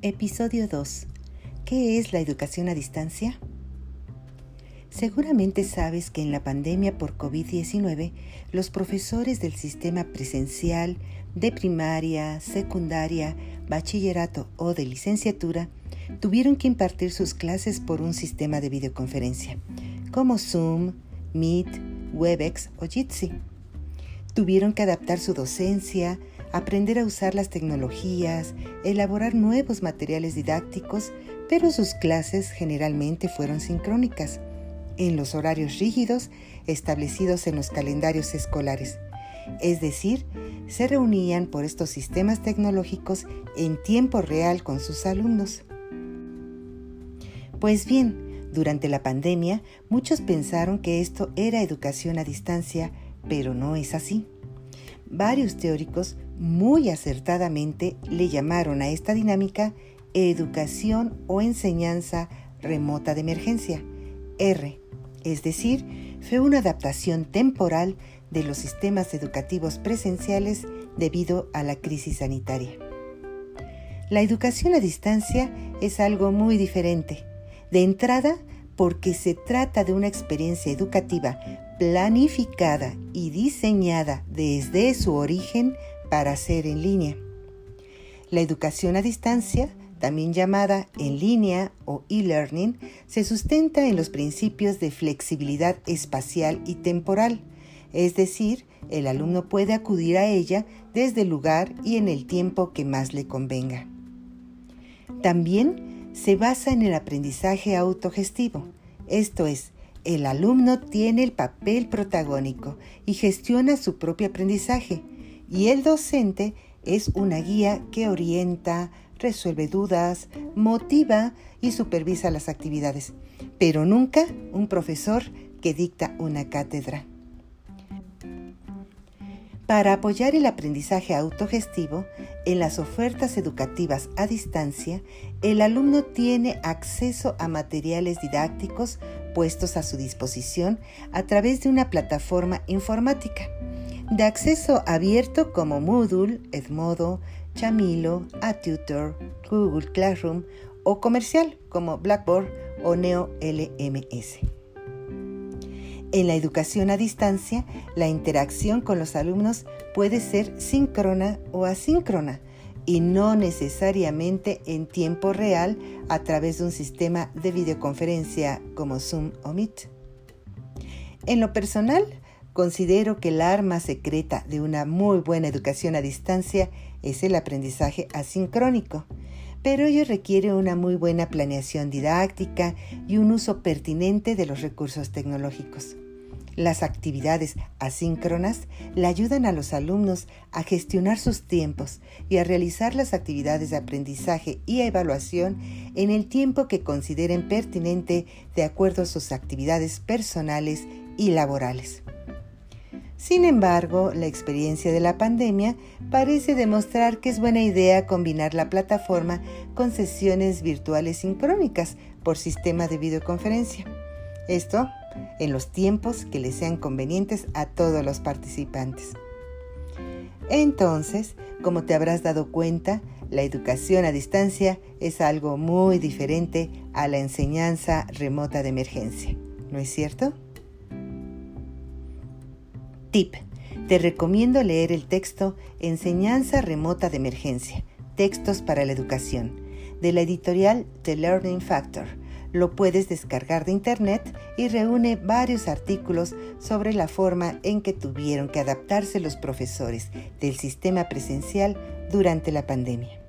Episodio 2. ¿Qué es la educación a distancia? Seguramente sabes que en la pandemia por COVID-19, los profesores del sistema presencial de primaria, secundaria, bachillerato o de licenciatura tuvieron que impartir sus clases por un sistema de videoconferencia, como Zoom, Meet, Webex o Jitsi. Tuvieron que adaptar su docencia, aprender a usar las tecnologías, elaborar nuevos materiales didácticos, pero sus clases generalmente fueron sincrónicas, en los horarios rígidos establecidos en los calendarios escolares. Es decir, se reunían por estos sistemas tecnológicos en tiempo real con sus alumnos. Pues bien, durante la pandemia muchos pensaron que esto era educación a distancia, pero no es así. Varios teóricos muy acertadamente le llamaron a esta dinámica educación o enseñanza remota de emergencia, R, es decir, fue una adaptación temporal de los sistemas educativos presenciales debido a la crisis sanitaria. La educación a distancia es algo muy diferente. De entrada, porque se trata de una experiencia educativa planificada y diseñada desde su origen para ser en línea. La educación a distancia, también llamada en línea o e-learning, se sustenta en los principios de flexibilidad espacial y temporal, es decir, el alumno puede acudir a ella desde el lugar y en el tiempo que más le convenga. También se basa en el aprendizaje autogestivo, esto es, el alumno tiene el papel protagónico y gestiona su propio aprendizaje, y el docente es una guía que orienta, resuelve dudas, motiva y supervisa las actividades, pero nunca un profesor que dicta una cátedra. Para apoyar el aprendizaje autogestivo, en las ofertas educativas a distancia, el alumno tiene acceso a materiales didácticos puestos a su disposición a través de una plataforma informática de acceso abierto como Moodle, Edmodo, Chamilo, ATutor, Google Classroom o comercial como Blackboard o Neo LMS. En la educación a distancia, la interacción con los alumnos puede ser síncrona o asíncrona y no necesariamente en tiempo real a través de un sistema de videoconferencia como Zoom o Meet. En lo personal, considero que el arma secreta de una muy buena educación a distancia es el aprendizaje asincrónico pero ello requiere una muy buena planeación didáctica y un uso pertinente de los recursos tecnológicos. Las actividades asíncronas le ayudan a los alumnos a gestionar sus tiempos y a realizar las actividades de aprendizaje y evaluación en el tiempo que consideren pertinente de acuerdo a sus actividades personales y laborales. Sin embargo, la experiencia de la pandemia parece demostrar que es buena idea combinar la plataforma con sesiones virtuales sincrónicas por sistema de videoconferencia. Esto en los tiempos que les sean convenientes a todos los participantes. Entonces, como te habrás dado cuenta, la educación a distancia es algo muy diferente a la enseñanza remota de emergencia, ¿no es cierto? Tip. Te recomiendo leer el texto Enseñanza Remota de Emergencia, Textos para la Educación, de la editorial The Learning Factor. Lo puedes descargar de internet y reúne varios artículos sobre la forma en que tuvieron que adaptarse los profesores del sistema presencial durante la pandemia.